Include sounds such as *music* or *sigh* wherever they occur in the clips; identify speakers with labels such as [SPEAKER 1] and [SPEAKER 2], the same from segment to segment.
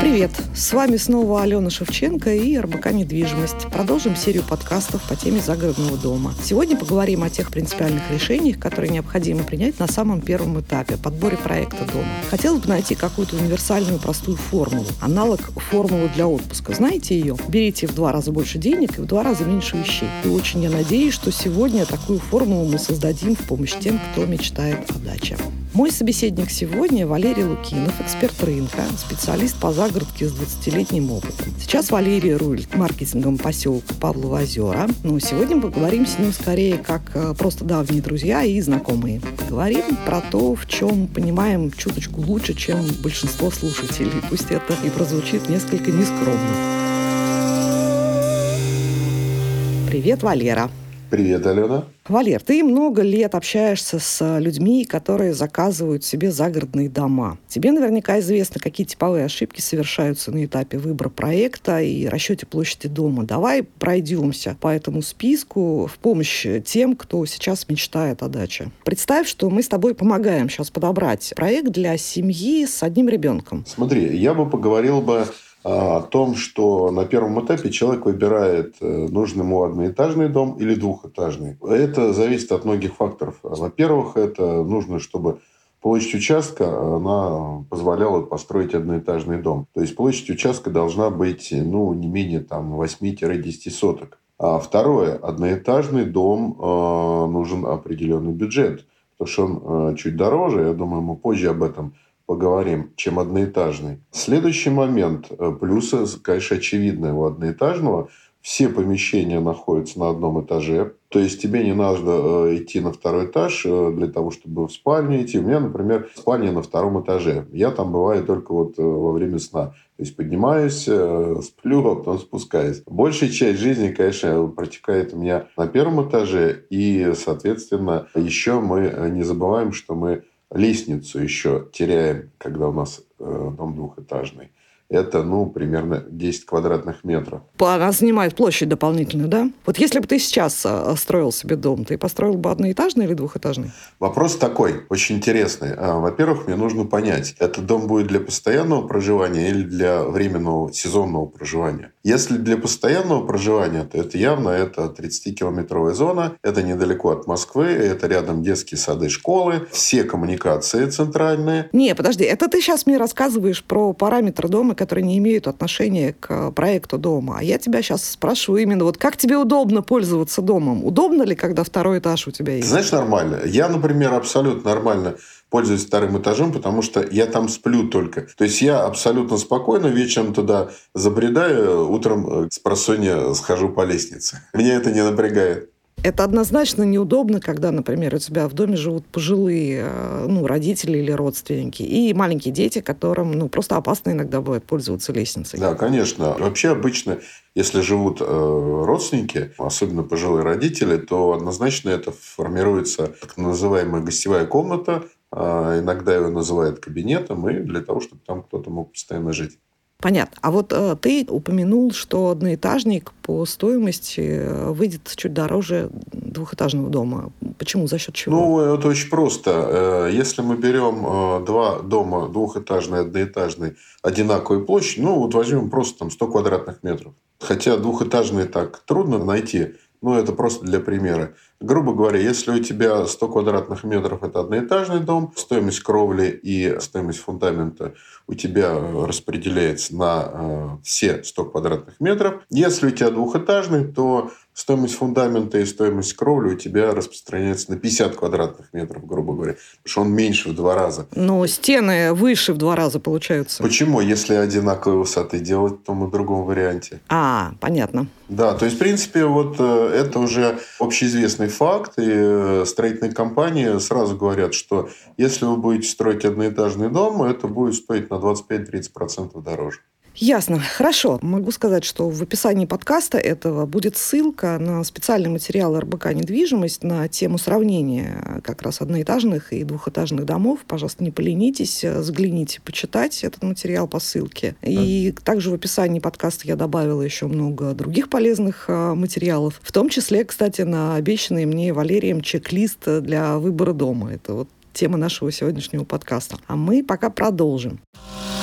[SPEAKER 1] Привет! С вами снова Алена Шевченко и РБК «Недвижимость». Продолжим серию подкастов по теме загородного дома. Сегодня поговорим о тех принципиальных решениях, которые необходимо принять на самом первом этапе – подборе проекта дома. Хотелось бы найти какую-то универсальную простую формулу. Аналог формулы для отпуска. Знаете ее? Берите в два раза больше денег и в два раза меньше вещей. И очень я надеюсь, что сегодня такую формулу мы создадим в помощь тем, кто мечтает о даче. Мой собеседник сегодня Валерий Лукинов, эксперт рынка, специалист по загородке с 20-летним опытом. Сейчас Валерий рулит маркетингом поселка Павлова озера. Но сегодня поговорим с ним скорее как э, просто давние друзья и знакомые. Поговорим про то, в чем понимаем чуточку лучше, чем большинство слушателей. Пусть это и прозвучит несколько нескромно. Привет, Валера.
[SPEAKER 2] Привет, Алена.
[SPEAKER 1] Валер, ты много лет общаешься с людьми, которые заказывают себе загородные дома. Тебе наверняка известно, какие типовые ошибки совершаются на этапе выбора проекта и расчете площади дома. Давай пройдемся по этому списку в помощь тем, кто сейчас мечтает о даче. Представь, что мы с тобой помогаем сейчас подобрать проект для семьи с одним ребенком.
[SPEAKER 2] Смотри, я бы поговорил бы о том, что на первом этапе человек выбирает э, нужный ему одноэтажный дом или двухэтажный. Это зависит от многих факторов. Во-первых, это нужно, чтобы площадь участка она позволяла построить одноэтажный дом. То есть площадь участка должна быть ну, не менее там, 8-10 соток. А второе, одноэтажный дом э, нужен определенный бюджет, потому что он э, чуть дороже, я думаю, мы позже об этом поговорим, чем одноэтажный. Следующий момент. Э, плюсы, конечно, очевидные у одноэтажного. Все помещения находятся на одном этаже. То есть тебе не надо э, идти на второй этаж э, для того, чтобы в спальню идти. У меня, например, спальня на втором этаже. Я там бываю только вот во время сна. То есть поднимаюсь, сплю, а потом спускаюсь. Большая часть жизни, конечно, протекает у меня на первом этаже. И, соответственно, еще мы не забываем, что мы лестницу еще теряем, когда у нас э, дом двухэтажный это, ну, примерно 10 квадратных метров.
[SPEAKER 1] Она занимает площадь дополнительную, да? Вот если бы ты сейчас э, строил себе дом, ты построил бы одноэтажный или двухэтажный?
[SPEAKER 2] Вопрос такой, очень интересный. А, во-первых, мне нужно понять, этот дом будет для постоянного проживания или для временного сезонного проживания. Если для постоянного проживания, то это явно это 30-километровая зона, это недалеко от Москвы, это рядом детские сады, школы, все коммуникации центральные.
[SPEAKER 1] Не, подожди, это ты сейчас мне рассказываешь про параметры дома, темы, которые не имеют отношения к проекту дома. А я тебя сейчас спрашиваю именно, вот как тебе удобно пользоваться домом? Удобно ли, когда второй этаж у тебя есть?
[SPEAKER 2] знаешь, нормально. Я, например, абсолютно нормально пользуюсь вторым этажом, потому что я там сплю только. То есть я абсолютно спокойно вечером туда забредаю, утром с просонья схожу по лестнице. *laughs* Меня это не напрягает.
[SPEAKER 1] Это однозначно неудобно, когда, например, у тебя в доме живут пожилые э, ну, родители или родственники и маленькие дети, которым ну, просто опасно иногда бывает пользоваться лестницей.
[SPEAKER 2] Да, конечно. Вообще обычно, если живут э, родственники, особенно пожилые родители, то однозначно это формируется так называемая гостевая комната, э, иногда ее называют кабинетом, и для того, чтобы там кто-то мог постоянно жить.
[SPEAKER 1] Понятно. А вот э, ты упомянул, что одноэтажник по стоимости э, выйдет чуть дороже двухэтажного дома. Почему? За счет чего?
[SPEAKER 2] Ну, это очень просто. Э, если мы берем э, два дома, двухэтажный, одноэтажный, одинаковой площади, ну, вот возьмем просто там 100 квадратных метров. Хотя двухэтажный так трудно найти, ну, это просто для примера. Грубо говоря, если у тебя 100 квадратных метров – это одноэтажный дом, стоимость кровли и стоимость фундамента у тебя распределяется на э, все 100 квадратных метров. Если у тебя двухэтажный, то стоимость фундамента и стоимость кровли у тебя распространяется на 50 квадратных метров, грубо говоря. Потому что он меньше в два раза.
[SPEAKER 1] Но стены выше в два раза получаются.
[SPEAKER 2] Почему? Если одинаковые высоты делать в том и другом варианте.
[SPEAKER 1] А, понятно.
[SPEAKER 2] Да, то есть, в принципе, вот э, это уже общеизвестный факт. И э, строительные компании сразу говорят, что если вы будете строить одноэтажный дом, это будет стоить на 25-30% дороже.
[SPEAKER 1] Ясно. Хорошо. Могу сказать, что в описании подкаста этого будет ссылка на специальный материал РБК «Недвижимость» на тему сравнения как раз одноэтажных и двухэтажных домов. Пожалуйста, не поленитесь, загляните, почитать этот материал по ссылке. И также в описании подкаста я добавила еще много других полезных а, материалов, в том числе, кстати, на обещанный мне Валерием чек-лист для выбора дома. Это вот тема нашего сегодняшнего подкаста. А мы пока продолжим. Продолжим.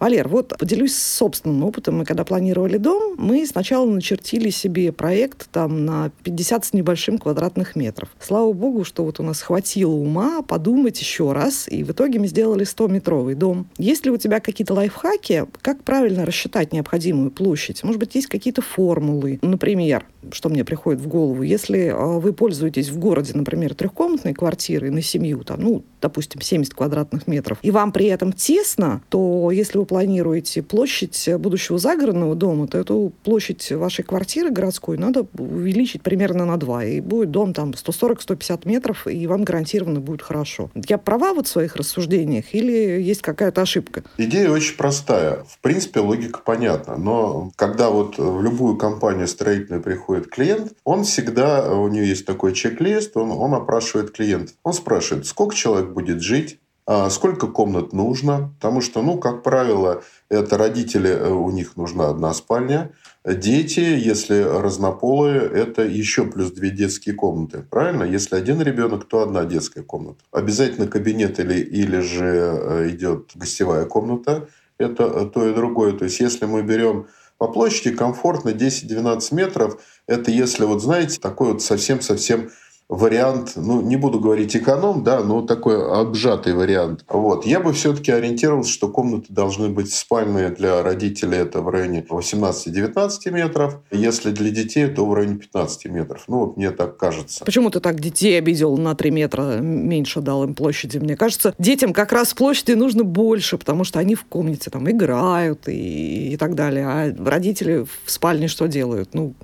[SPEAKER 1] Валер, вот поделюсь собственным опытом. Мы когда планировали дом, мы сначала начертили себе проект там на 50 с небольшим квадратных метров. Слава богу, что вот у нас хватило ума подумать еще раз, и в итоге мы сделали 100-метровый дом. Есть ли у тебя какие-то лайфхаки, как правильно рассчитать необходимую площадь? Может быть, есть какие-то формулы? Например, что мне приходит в голову, если а, вы пользуетесь в городе, например, трехкомнатной квартирой на семью, там, ну, допустим, 70 квадратных метров, и вам при этом тесно, то если вы планируете площадь будущего загородного дома, то эту площадь вашей квартиры городской надо увеличить примерно на 2, и будет дом там 140-150 метров, и вам гарантированно будет хорошо. Я права вот в своих рассуждениях или есть какая-то ошибка?
[SPEAKER 2] Идея очень простая. В принципе, логика понятна. Но когда вот в любую компанию строительную приходит клиент, он всегда, у нее есть такой чек-лист, он, он опрашивает клиента. Он спрашивает, сколько человек будет жить, сколько комнат нужно, потому что, ну, как правило, это родители, э, у них нужна одна спальня, дети, если разнополые, это еще плюс две детские комнаты, правильно? Если один ребенок, то одна детская комната. Обязательно кабинет или, или же э, идет гостевая комната, это то и другое. То есть, если мы берем по площади комфортно 10-12 метров, это если, вот знаете, такой вот совсем-совсем вариант, ну, не буду говорить эконом, да, но такой обжатый вариант. Вот. Я бы все-таки ориентировался, что комнаты должны быть спальные для родителей, это в районе 18-19 метров. Если для детей, то в районе 15 метров. Ну, вот мне так кажется.
[SPEAKER 1] Почему ты так детей обидел на 3 метра меньше дал им площади? Мне кажется, детям как раз площади нужно больше, потому что они в комнате там играют и, и так далее. А родители в спальне что делают? Ну,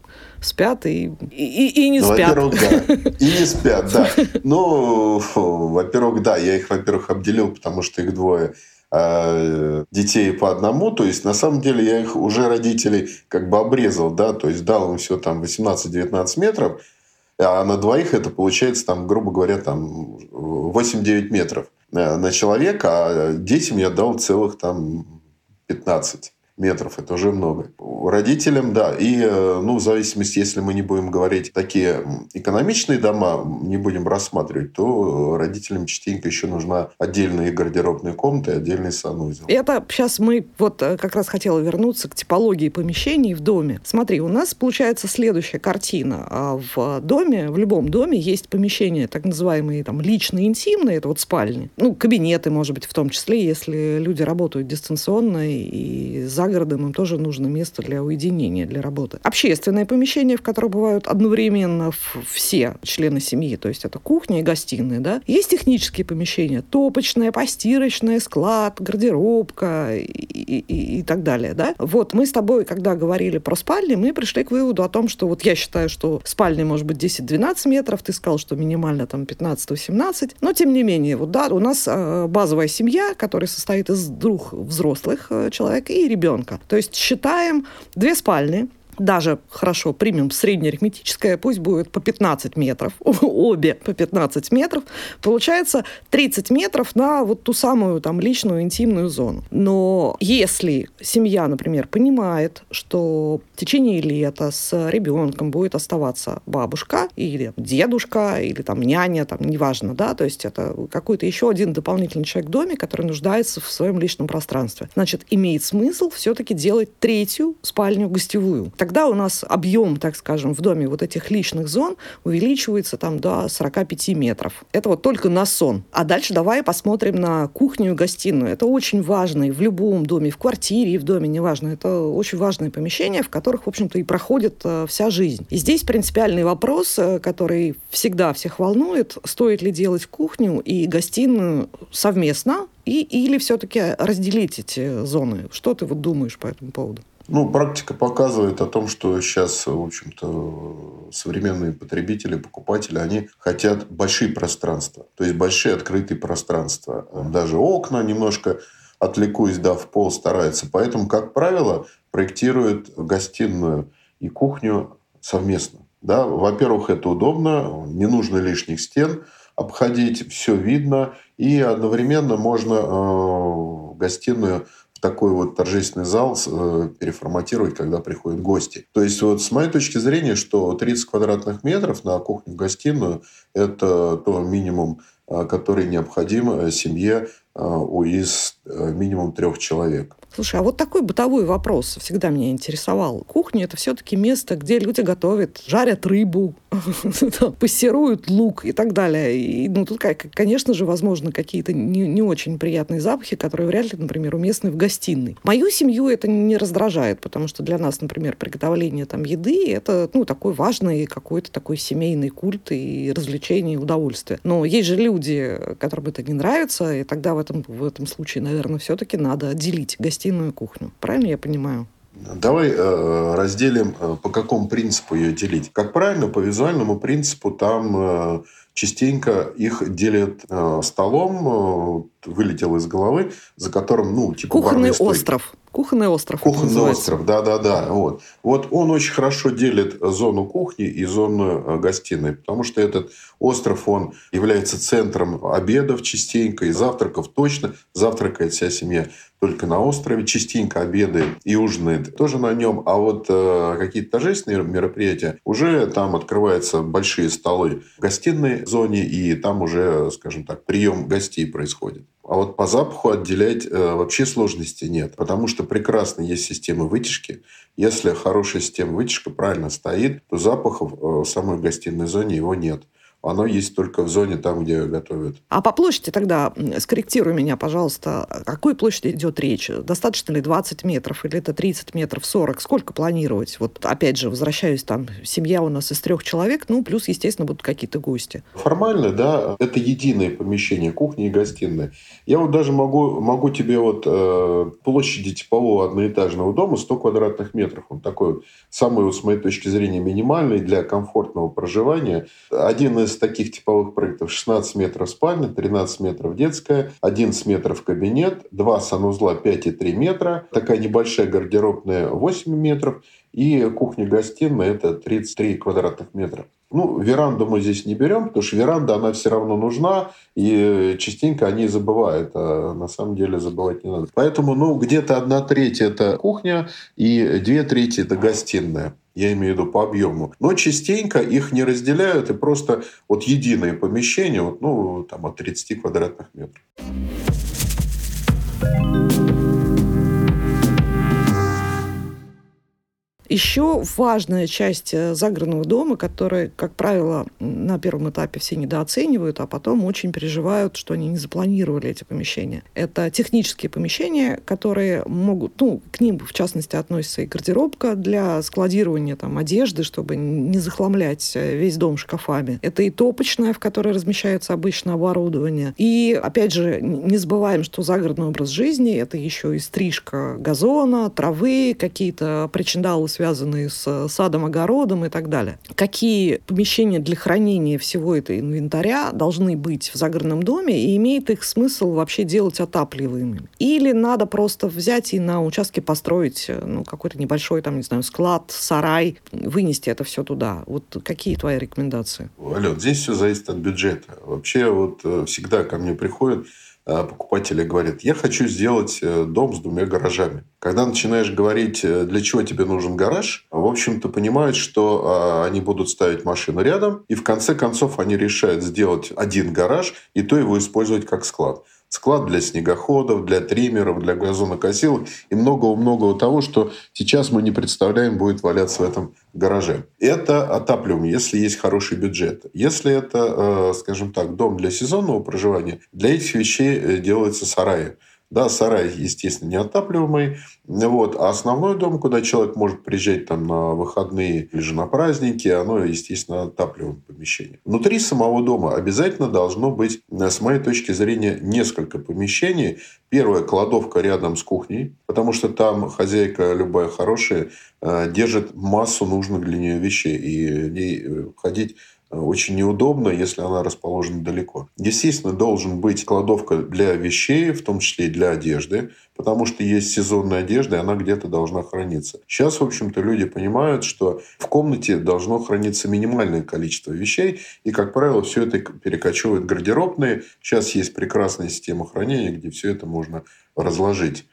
[SPEAKER 1] спят и, и, и не ну, спят.
[SPEAKER 2] Во-первых, да. *laughs* И не спят, да. Ну, во-первых, да, я их, во-первых, обделил, потому что их двое а, детей по одному, то есть на самом деле я их уже родителей как бы обрезал, да, то есть дал им все там 18-19 метров, а на двоих это получается там, грубо говоря, там 8-9 метров на человека, а детям я дал целых там 15 метров. Это уже много. Родителям, да. И, э, ну, в зависимости, если мы не будем говорить такие экономичные дома, не будем рассматривать, то родителям частенько еще нужна отдельная гардеробная комната и отдельный санузел.
[SPEAKER 1] Это сейчас мы вот э, как раз хотела вернуться к типологии помещений в доме. Смотри, у нас получается следующая картина. А в доме, в любом доме есть помещения, так называемые там личные, интимные, это вот спальни. Ну, кабинеты, может быть, в том числе, если люди работают дистанционно и за за городом, им тоже нужно место для уединения, для работы. Общественное помещение, в котором бывают одновременно все члены семьи, то есть это кухня и гостиная, да. Есть технические помещения, топочная, постирочная, склад, гардеробка и, и, и так далее, да. Вот мы с тобой, когда говорили про спальни, мы пришли к выводу о том, что вот я считаю, что спальня может быть 10-12 метров, ты сказал, что минимально там 15-17, но тем не менее, вот да, у нас э, базовая семья, которая состоит из двух взрослых э, человек и ребенка ребенка. То есть считаем две спальни, даже хорошо примем среднеарифметическое, пусть будет по 15 метров, *laughs* обе по 15 метров, получается 30 метров на вот ту самую там личную интимную зону. Но если семья, например, понимает, что в течение лета с ребенком будет оставаться бабушка или дедушка, или там няня, там неважно, да, то есть это какой-то еще один дополнительный человек в доме, который нуждается в своем личном пространстве. Значит, имеет смысл все-таки делать третью спальню гостевую тогда у нас объем, так скажем, в доме вот этих личных зон увеличивается там до 45 метров. Это вот только на сон. А дальше давай посмотрим на кухню и гостиную. Это очень важно и в любом доме, в квартире, и в доме, неважно. Это очень важные помещения, в которых, в общем-то, и проходит э, вся жизнь. И здесь принципиальный вопрос, э, который всегда всех волнует, стоит ли делать кухню и гостиную совместно, и, или все-таки разделить эти зоны? Что ты вот думаешь по этому поводу?
[SPEAKER 2] Ну, практика показывает о том, что сейчас, в общем-то, современные потребители, покупатели, они хотят большие пространства. То есть, большие открытые пространства. Даже окна немножко отвлекусь, да, в пол стараются. Поэтому, как правило, проектируют гостиную и кухню совместно. Да, во-первых, это удобно, не нужно лишних стен обходить, все видно, и одновременно можно э, гостиную такой вот торжественный зал э, переформатировать, когда приходят гости. То есть, вот с моей точки зрения, что 30 квадратных метров на кухню-гостиную – это то минимум который необходим семье из минимум трех человек.
[SPEAKER 1] Слушай, а вот такой бытовой вопрос всегда меня интересовал. Кухня – это все-таки место, где люди готовят, жарят рыбу, *laughs* пассируют лук и так далее. И, ну, тут, конечно же, возможно, какие-то не, не очень приятные запахи, которые вряд ли, например, уместны в гостиной. Мою семью это не раздражает, потому что для нас, например, приготовление там еды – это, ну, такой важный какой-то такой семейный культ и развлечение, и удовольствие. Но есть же люди, которым это не нравится, и тогда в этом, в этом случае, наверное, все-таки надо отделить гостиную гостиную кухню. Правильно я понимаю?
[SPEAKER 2] Давай э, разделим, э, по какому принципу ее делить. Как правильно, по визуальному принципу там э, частенько их делят э, столом, э, вылетел из головы, за которым, ну, типа
[SPEAKER 1] Кухонный остров. Кухонный остров.
[SPEAKER 2] Кухонный остров, да-да-да. Вот. вот он очень хорошо делит зону кухни и зону э, гостиной, потому что этот остров, он является центром обедов частенько и завтраков точно. Завтракает вся семья только на острове, частенько обедает и ужинает тоже на нем. А вот э, какие-то торжественные мероприятия, уже там открываются большие столы в гостиной зоне, и там уже, скажем так, прием гостей происходит. А вот по запаху отделять э, вообще сложности нет, потому что прекрасно есть система вытяжки. Если хорошая система вытяжки правильно стоит, то запахов э, в самой гостиной зоне его нет оно есть только в зоне там, где готовят.
[SPEAKER 1] А по площади тогда, скорректируй меня, пожалуйста, о какой площади идет речь? Достаточно ли 20 метров или это 30 метров, 40? Сколько планировать? Вот опять же, возвращаюсь, там семья у нас из трех человек, ну, плюс, естественно, будут какие-то гости.
[SPEAKER 2] Формально, да, это единое помещение, кухня и гостиная. Я вот даже могу, могу тебе вот э, площади типового одноэтажного дома 100 квадратных метров. Он такой вот, самый, вот, с моей точки зрения, минимальный для комфортного проживания. Один из таких типовых проектов 16 метров спальня, 13 метров детская, 11 метров кабинет, 2 санузла 5,3 метра, такая небольшая гардеробная 8 метров и кухня-гостиная это 33 квадратных метра. Ну, веранду мы здесь не берем, потому что веранда, она все равно нужна, и частенько они забывают, а на самом деле забывать не надо. Поэтому, ну, где-то одна треть – это кухня, и две трети – это гостиная я имею в виду по объему. Но частенько их не разделяют, и просто вот единое помещение, вот, ну, там от 30 квадратных метров.
[SPEAKER 1] Еще важная часть э, загородного дома, которая, как правило, на первом этапе все недооценивают, а потом очень переживают, что они не запланировали эти помещения. Это технические помещения, которые могут, ну, к ним в частности относится и гардеробка для складирования там одежды, чтобы не захламлять э, весь дом шкафами. Это и топочная, в которой размещается обычное оборудование. И, опять же, не забываем, что загородный образ жизни — это еще и стрижка газона, травы, какие-то причиндалы связанные с садом, огородом и так далее. Какие помещения для хранения всего этого инвентаря должны быть в загородном доме и имеет их смысл вообще делать отапливаемыми? Или надо просто взять и на участке построить ну, какой-то небольшой, там, не знаю, склад, сарай, вынести это все туда? Вот какие твои рекомендации?
[SPEAKER 2] Ален, здесь все зависит от бюджета. Вообще вот э, всегда ко мне приходят Э, покупатели говорят, я хочу сделать э, дом с двумя гаражами. Когда начинаешь говорить, э, для чего тебе нужен гараж, в общем-то понимают, что а, они будут ставить машину рядом, и в конце концов они решают сделать один гараж, и то его использовать как склад склад для снегоходов, для триммеров, для газонокосилок и многого-многого того, что сейчас мы не представляем будет валяться в этом гараже. Это отапливаем, если есть хороший бюджет. Если это, э, скажем так, дом для сезонного проживания, для этих вещей э, делается сараи. Да, сарай, естественно, неотапливаемый. Вот. А основной дом, куда человек может приезжать там на выходные или же на праздники, оно, естественно, отапливаемое помещение. Внутри самого дома обязательно должно быть, с моей точки зрения, несколько помещений. Первое – кладовка рядом с кухней, потому что там хозяйка любая хорошая э, держит массу нужных для нее вещей. И ей э, ходить очень неудобно, если она расположена далеко. Естественно, должен быть кладовка для вещей, в том числе и для одежды, потому что есть сезонная одежда, и она где-то должна храниться. Сейчас, в общем-то, люди понимают, что в комнате должно храниться минимальное количество вещей, и, как правило, все это перекочевывает гардеробные. Сейчас есть прекрасная система хранения, где все это можно разложить.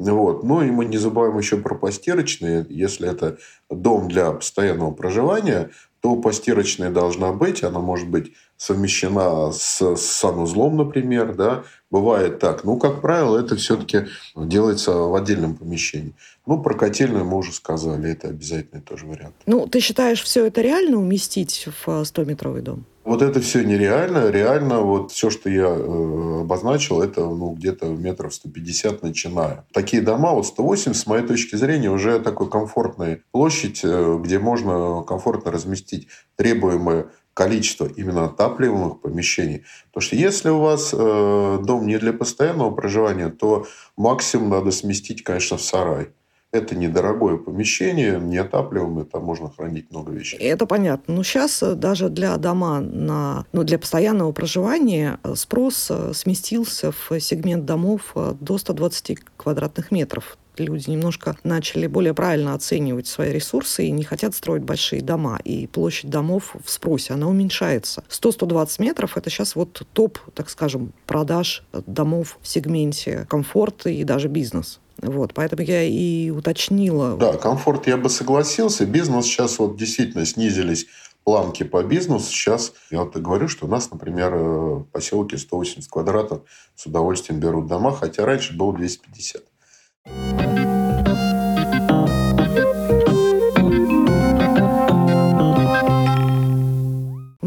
[SPEAKER 2] Вот. Ну и мы не забываем еще про постирочные. Если это дом для постоянного проживания, то постирочная должна быть, она может быть совмещена с санузлом, например, да, бывает так. Ну, как правило, это все-таки делается в отдельном помещении. Ну, про котельную мы уже сказали, это обязательный тоже вариант.
[SPEAKER 1] Ну, ты считаешь, все это реально уместить в 100-метровый дом?
[SPEAKER 2] Вот это все нереально. Реально вот все, что я э, обозначил, это ну, где-то метров 150 начиная. Такие дома, вот 180, с моей точки зрения, уже такой комфортная площадь, э, где можно комфортно разместить требуемое количество именно отапливаемых помещений. Потому что если у вас э, дом не для постоянного проживания, то максимум надо сместить, конечно, в сарай. Это недорогое помещение, неотапливаемое, там можно хранить много вещей.
[SPEAKER 1] Это понятно. Но сейчас э, даже для дома на, ну, для постоянного проживания э, спрос э, сместился в сегмент домов до 120 квадратных метров люди немножко начали более правильно оценивать свои ресурсы и не хотят строить большие дома. И площадь домов в спросе, она уменьшается. 100-120 метров – это сейчас вот топ, так скажем, продаж домов в сегменте комфорт и даже бизнес. Вот, поэтому я и уточнила.
[SPEAKER 2] Да, комфорт я бы согласился. Бизнес сейчас вот действительно снизились планки по бизнесу. Сейчас я вот говорю, что у нас, например, в поселке 180 квадратов с удовольствием берут дома, хотя раньше было 250.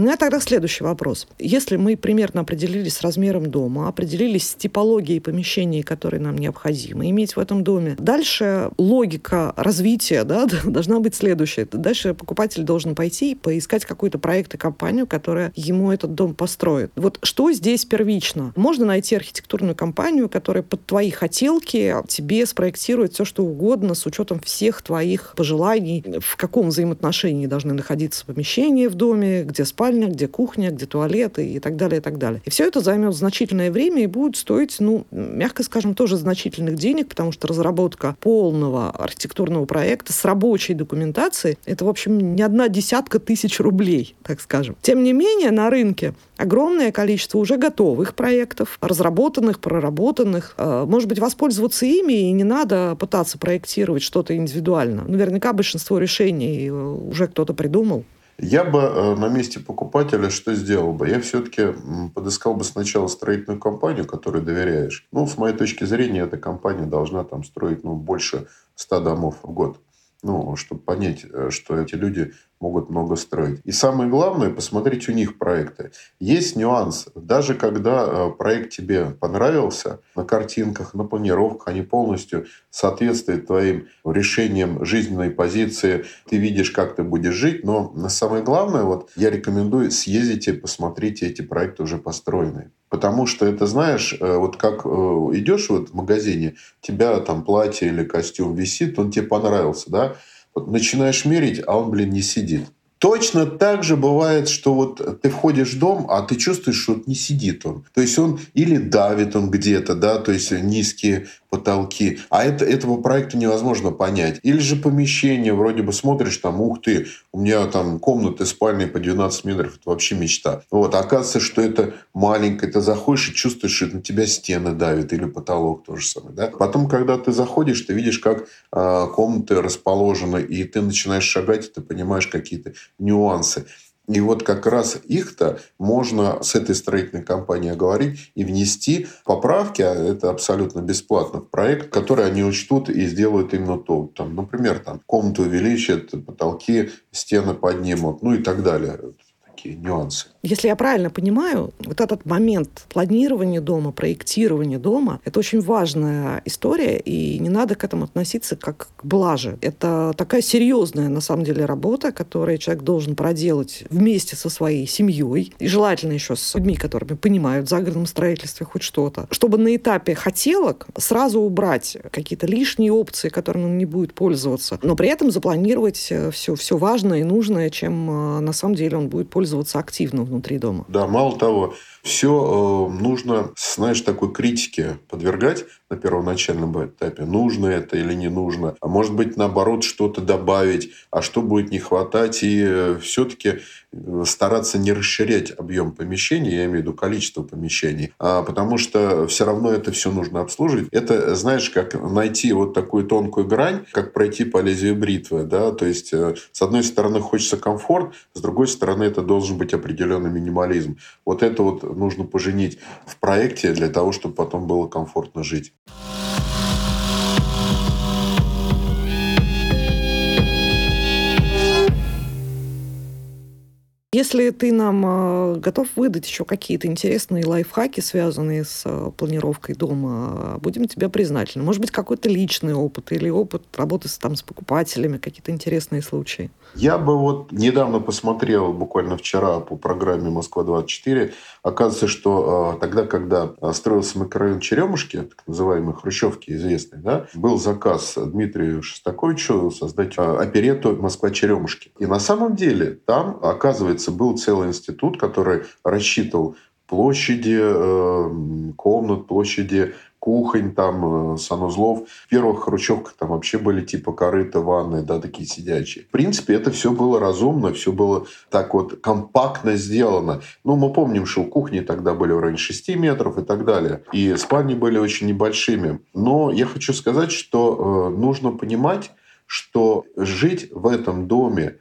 [SPEAKER 1] Меня тогда следующий вопрос. Если мы примерно определились с размером дома, определились с типологией помещений, которые нам необходимо иметь в этом доме, дальше логика развития да, *laughs* должна быть следующая. Дальше покупатель должен пойти и поискать какой-то проект и компанию, которая ему этот дом построит. Вот что здесь первично? Можно найти архитектурную компанию, которая под твои хотелки тебе спроектирует все, что угодно с учетом всех твоих пожеланий, в каком взаимоотношении должны находиться помещения в доме, где спальня, спальня, где кухня, где туалеты и так далее, и так далее. И все это займет значительное время и будет стоить, ну, мягко скажем, тоже значительных денег, потому что разработка полного архитектурного проекта с рабочей документацией – это, в общем, не одна десятка тысяч рублей, так скажем. Тем не менее, на рынке огромное количество уже готовых проектов, разработанных, проработанных. Э, может быть, воспользоваться ими, и не надо пытаться проектировать что-то индивидуально. Наверняка большинство решений э, уже кто-то придумал.
[SPEAKER 2] Я бы э, на месте покупателя что сделал бы? Я все-таки подыскал бы сначала строительную компанию, которой доверяешь. Ну, с моей точки зрения, эта компания должна там строить ну, больше 100 домов в год ну, чтобы понять, э, что эти люди могут много строить. И самое главное, посмотреть у них проекты. Есть нюанс. Даже когда э, проект тебе понравился, на картинках, на планировках, они полностью соответствуют твоим решениям жизненной позиции, ты видишь, как ты будешь жить, но самое главное, вот я рекомендую съездите, посмотрите эти проекты уже построенные. Потому что это, знаешь, э, вот как идешь вот в магазине, тебя там платье или костюм висит, он тебе понравился, да, вот начинаешь мерить, а он, блин, не сидит. Точно так же бывает, что вот ты входишь в дом, а ты чувствуешь, что вот не сидит он. То есть он или давит он где-то, да, то есть низкие потолки. А это, этого проекта невозможно понять. Или же помещение, вроде бы смотришь, там, ух ты, у меня там комнаты спальные по 12 метров, это вообще мечта. Вот, а оказывается, что это маленькое, ты заходишь и чувствуешь, что на тебя стены давят, или потолок то же самое. Да? Потом, когда ты заходишь, ты видишь, как э, комнаты расположены, и ты начинаешь шагать, и ты понимаешь какие-то нюансы. И вот как раз их-то можно с этой строительной компанией оговорить и внести поправки, а это абсолютно бесплатно, в проект, который они учтут и сделают именно то. Там, например, там, комнату увеличат, потолки, стены поднимут, ну и так далее. Такие нюансы.
[SPEAKER 1] Если я правильно понимаю, вот этот момент планирования дома, проектирования дома, это очень важная история, и не надо к этому относиться как к блаже. Это такая серьезная, на самом деле, работа, которую человек должен проделать вместе со своей семьей, и желательно еще с людьми, которыми понимают в загородном строительстве хоть что-то, чтобы на этапе хотелок сразу убрать какие-то лишние опции, которыми он не будет пользоваться, но при этом запланировать все, все важное и нужное, чем э, на самом деле он будет пользоваться активно внутри дома.
[SPEAKER 2] Да, мало того, все э, нужно, знаешь, такой критике подвергать на первоначальном этапе. Нужно это или не нужно. А может быть, наоборот, что-то добавить. А что будет не хватать. И э, все-таки э, стараться не расширять объем помещений, я имею в виду количество помещений, а потому что все равно это все нужно обслуживать. Это, знаешь, как найти вот такую тонкую грань, как пройти по лезвию бритвы. Да? То есть, с одной стороны, хочется комфорт, с другой стороны, это должен быть определенный минимализм. Вот это вот нужно поженить в проекте для того, чтобы потом было комфортно жить.
[SPEAKER 1] Если ты нам э, готов выдать еще какие-то интересные лайфхаки, связанные с э, планировкой дома, будем тебе признательны. Может быть, какой-то личный опыт или опыт работы с, там, с покупателями, какие-то интересные случаи.
[SPEAKER 2] Я бы вот недавно посмотрел, буквально вчера, по программе «Москва-24». Оказывается, что тогда, когда строился микрорайон Черемушки, так называемый Хрущевки известный, да, был заказ Дмитрию Шостаковичу создать оперету «Москва-Черемушки». И на самом деле там, оказывается, оказывается, был целый институт, который рассчитывал площади э, комнат, площади кухонь, там, э, санузлов. В первых хрущевках там вообще были типа корыта, ванны, да, такие сидячие. В принципе, это все было разумно, все было так вот компактно сделано. Ну, мы помним, что кухни тогда были в районе 6 метров и так далее. И спальни были очень небольшими. Но я хочу сказать, что э, нужно понимать, что жить в этом доме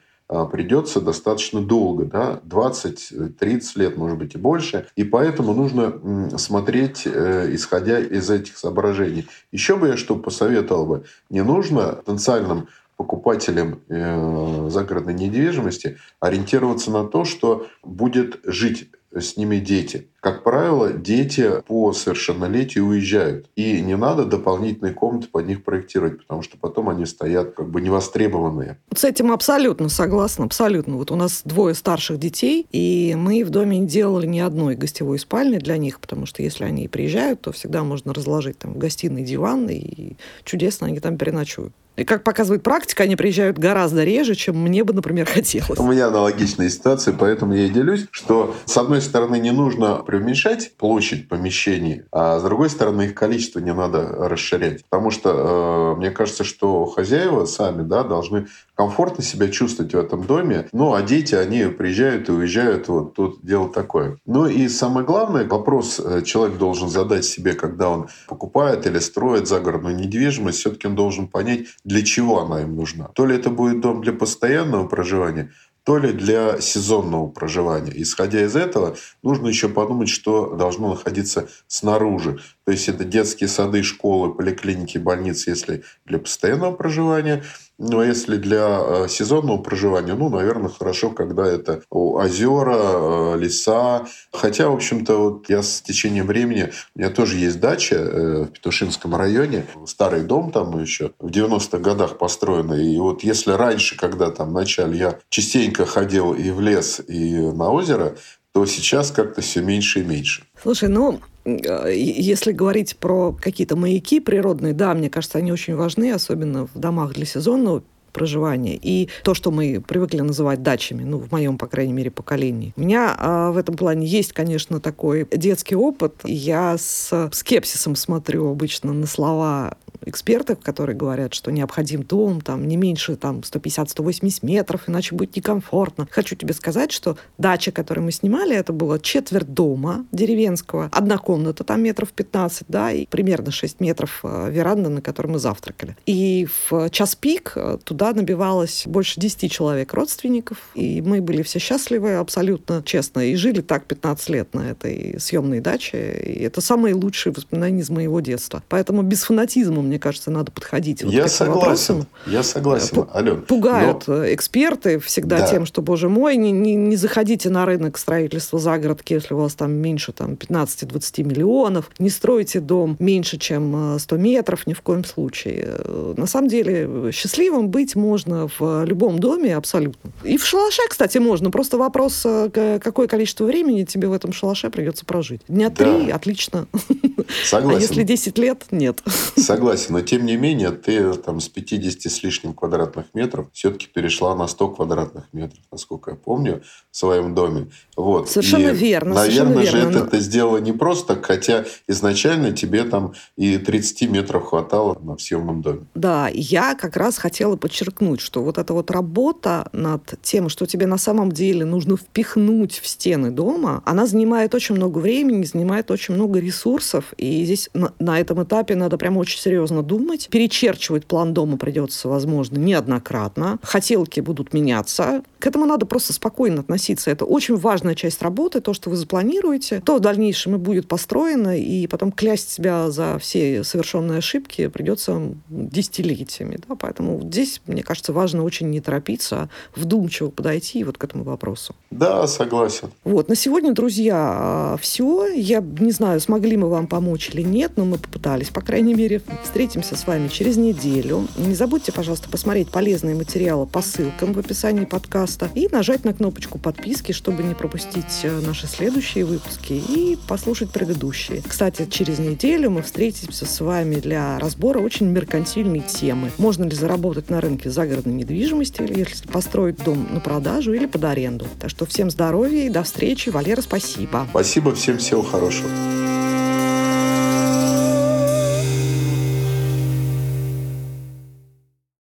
[SPEAKER 2] придется достаточно долго, да, 20-30 лет, может быть, и больше. И поэтому нужно смотреть, э, исходя из этих соображений. Еще бы я что посоветовал бы. Не нужно потенциальным покупателям э, загородной недвижимости ориентироваться на то, что будет жить с ними дети. Как правило, дети по совершеннолетию уезжают. И не надо дополнительные комнаты под них проектировать, потому что потом они стоят как бы невостребованные.
[SPEAKER 1] С этим абсолютно согласна, абсолютно. Вот у нас двое старших детей, и мы в доме не делали ни одной гостевой спальни для них, потому что если они приезжают, то всегда можно разложить там в гостиной диван, и чудесно они там переночуют. И как показывает практика, они приезжают гораздо реже, чем мне бы, например, *laughs* хотелось.
[SPEAKER 2] У меня аналогичная ситуация, поэтому я и делюсь, что с одной стороны не нужно преуменьшать площадь помещений, а с другой стороны их количество не надо расширять. Потому что э, мне кажется, что хозяева сами да, должны комфортно себя чувствовать в этом доме. Ну, а дети, они приезжают и уезжают. Вот тут дело такое. Ну и самое главное, вопрос э, человек должен задать себе, когда он покупает или строит загородную недвижимость, все-таки он должен понять, для чего она им нужна. То ли это будет дом для постоянного проживания, то ли для сезонного проживания. Исходя из этого, нужно еще подумать, что должно находиться снаружи. То есть это детские сады, школы, поликлиники, больницы, если для постоянного проживания. Ну, а если для э, сезонного проживания, ну, наверное, хорошо, когда это озера, э, леса. Хотя, в общем-то, вот я с течением времени, у меня тоже есть дача э, в Петушинском районе, старый дом там еще в 90-х годах построенный. И вот если раньше, когда там в начале я частенько ходил и в лес, и на озеро, то сейчас как-то все меньше и меньше.
[SPEAKER 1] Слушай, ну, если говорить про какие-то маяки природные, да, мне кажется, они очень важны, особенно в домах для сезонного проживания и то, что мы привыкли называть дачами, ну, в моем, по крайней мере, поколении. У меня а, в этом плане есть, конечно, такой детский опыт. Я с скепсисом смотрю обычно на слова экспертов, которые говорят, что необходим дом там не меньше там 150-180 метров, иначе будет некомфортно. Хочу тебе сказать, что дача, которую мы снимали, это было четверть дома деревенского, одна комната там метров 15, да, и примерно 6 метров э, веранда, на которой мы завтракали. И в час пик э, туда набивалось больше 10 человек родственников, и мы были все счастливы абсолютно честно, и жили так 15 лет на этой съемной даче, и это самые лучшие воспоминания из моего детства. Поэтому без фанатизма мне кажется, надо подходить вот
[SPEAKER 2] я к согласен, вопросам. Я согласен, Ален.
[SPEAKER 1] Пугают но... эксперты всегда да. тем, что, боже мой, не, не, не заходите на рынок строительства загородки, если у вас там меньше там, 15-20 миллионов, не стройте дом меньше, чем 100 э, метров, ни в коем случае. Э, на самом деле, счастливым быть можно в любом доме абсолютно. И в шалаше, кстати, можно. Просто вопрос, э, какое количество времени тебе в этом шалаше придется прожить. Дня три, да. отлично. *laughs*
[SPEAKER 2] Согласен.
[SPEAKER 1] А если 10 лет, нет.
[SPEAKER 2] Согласен, но тем не менее, ты там с 50 с лишним квадратных метров все-таки перешла на 100 квадратных метров, насколько я помню, в своем доме. Вот.
[SPEAKER 1] Совершенно И, верно.
[SPEAKER 2] Наверное
[SPEAKER 1] совершенно
[SPEAKER 2] же
[SPEAKER 1] верно.
[SPEAKER 2] это ты сделала не просто, хотя изначально тебе там и 30 метров хватало на съемном доме.
[SPEAKER 1] Да, я как раз хотела подчеркнуть, что вот эта вот работа над тем, что тебе на самом деле нужно впихнуть в стены дома, она занимает очень много времени, занимает очень много ресурсов, и здесь на, на этом этапе надо прям очень серьезно думать. Перечерчивать план дома придется, возможно, неоднократно. Хотелки будут меняться. К этому надо просто спокойно относиться. Это очень важная часть работы, то, что вы запланируете, то в дальнейшем и будет построено, и потом клясть себя за все совершенные ошибки придется десятилетиями. Да? Поэтому здесь, мне кажется, важно очень не торопиться, а вдумчиво подойти вот к этому вопросу.
[SPEAKER 2] Да, согласен.
[SPEAKER 1] Вот, на сегодня, друзья, все. Я не знаю, смогли мы вам помочь или нет, но мы попытались, по крайней мере. Встретимся с вами через неделю. Не забудьте, пожалуйста, посмотреть полезные материалы по ссылкам в описании подкаста и нажать на кнопочку подписки, чтобы не пропустить э, наши следующие выпуски и послушать предыдущие. Кстати, через неделю мы встретимся с вами для разбора очень меркантильной темы. Можно ли заработать на рынке загородной недвижимости, если построить дом на продажу или под аренду. Так что всем здоровья и до встречи. Валера, спасибо.
[SPEAKER 2] Спасибо всем, всего хорошего.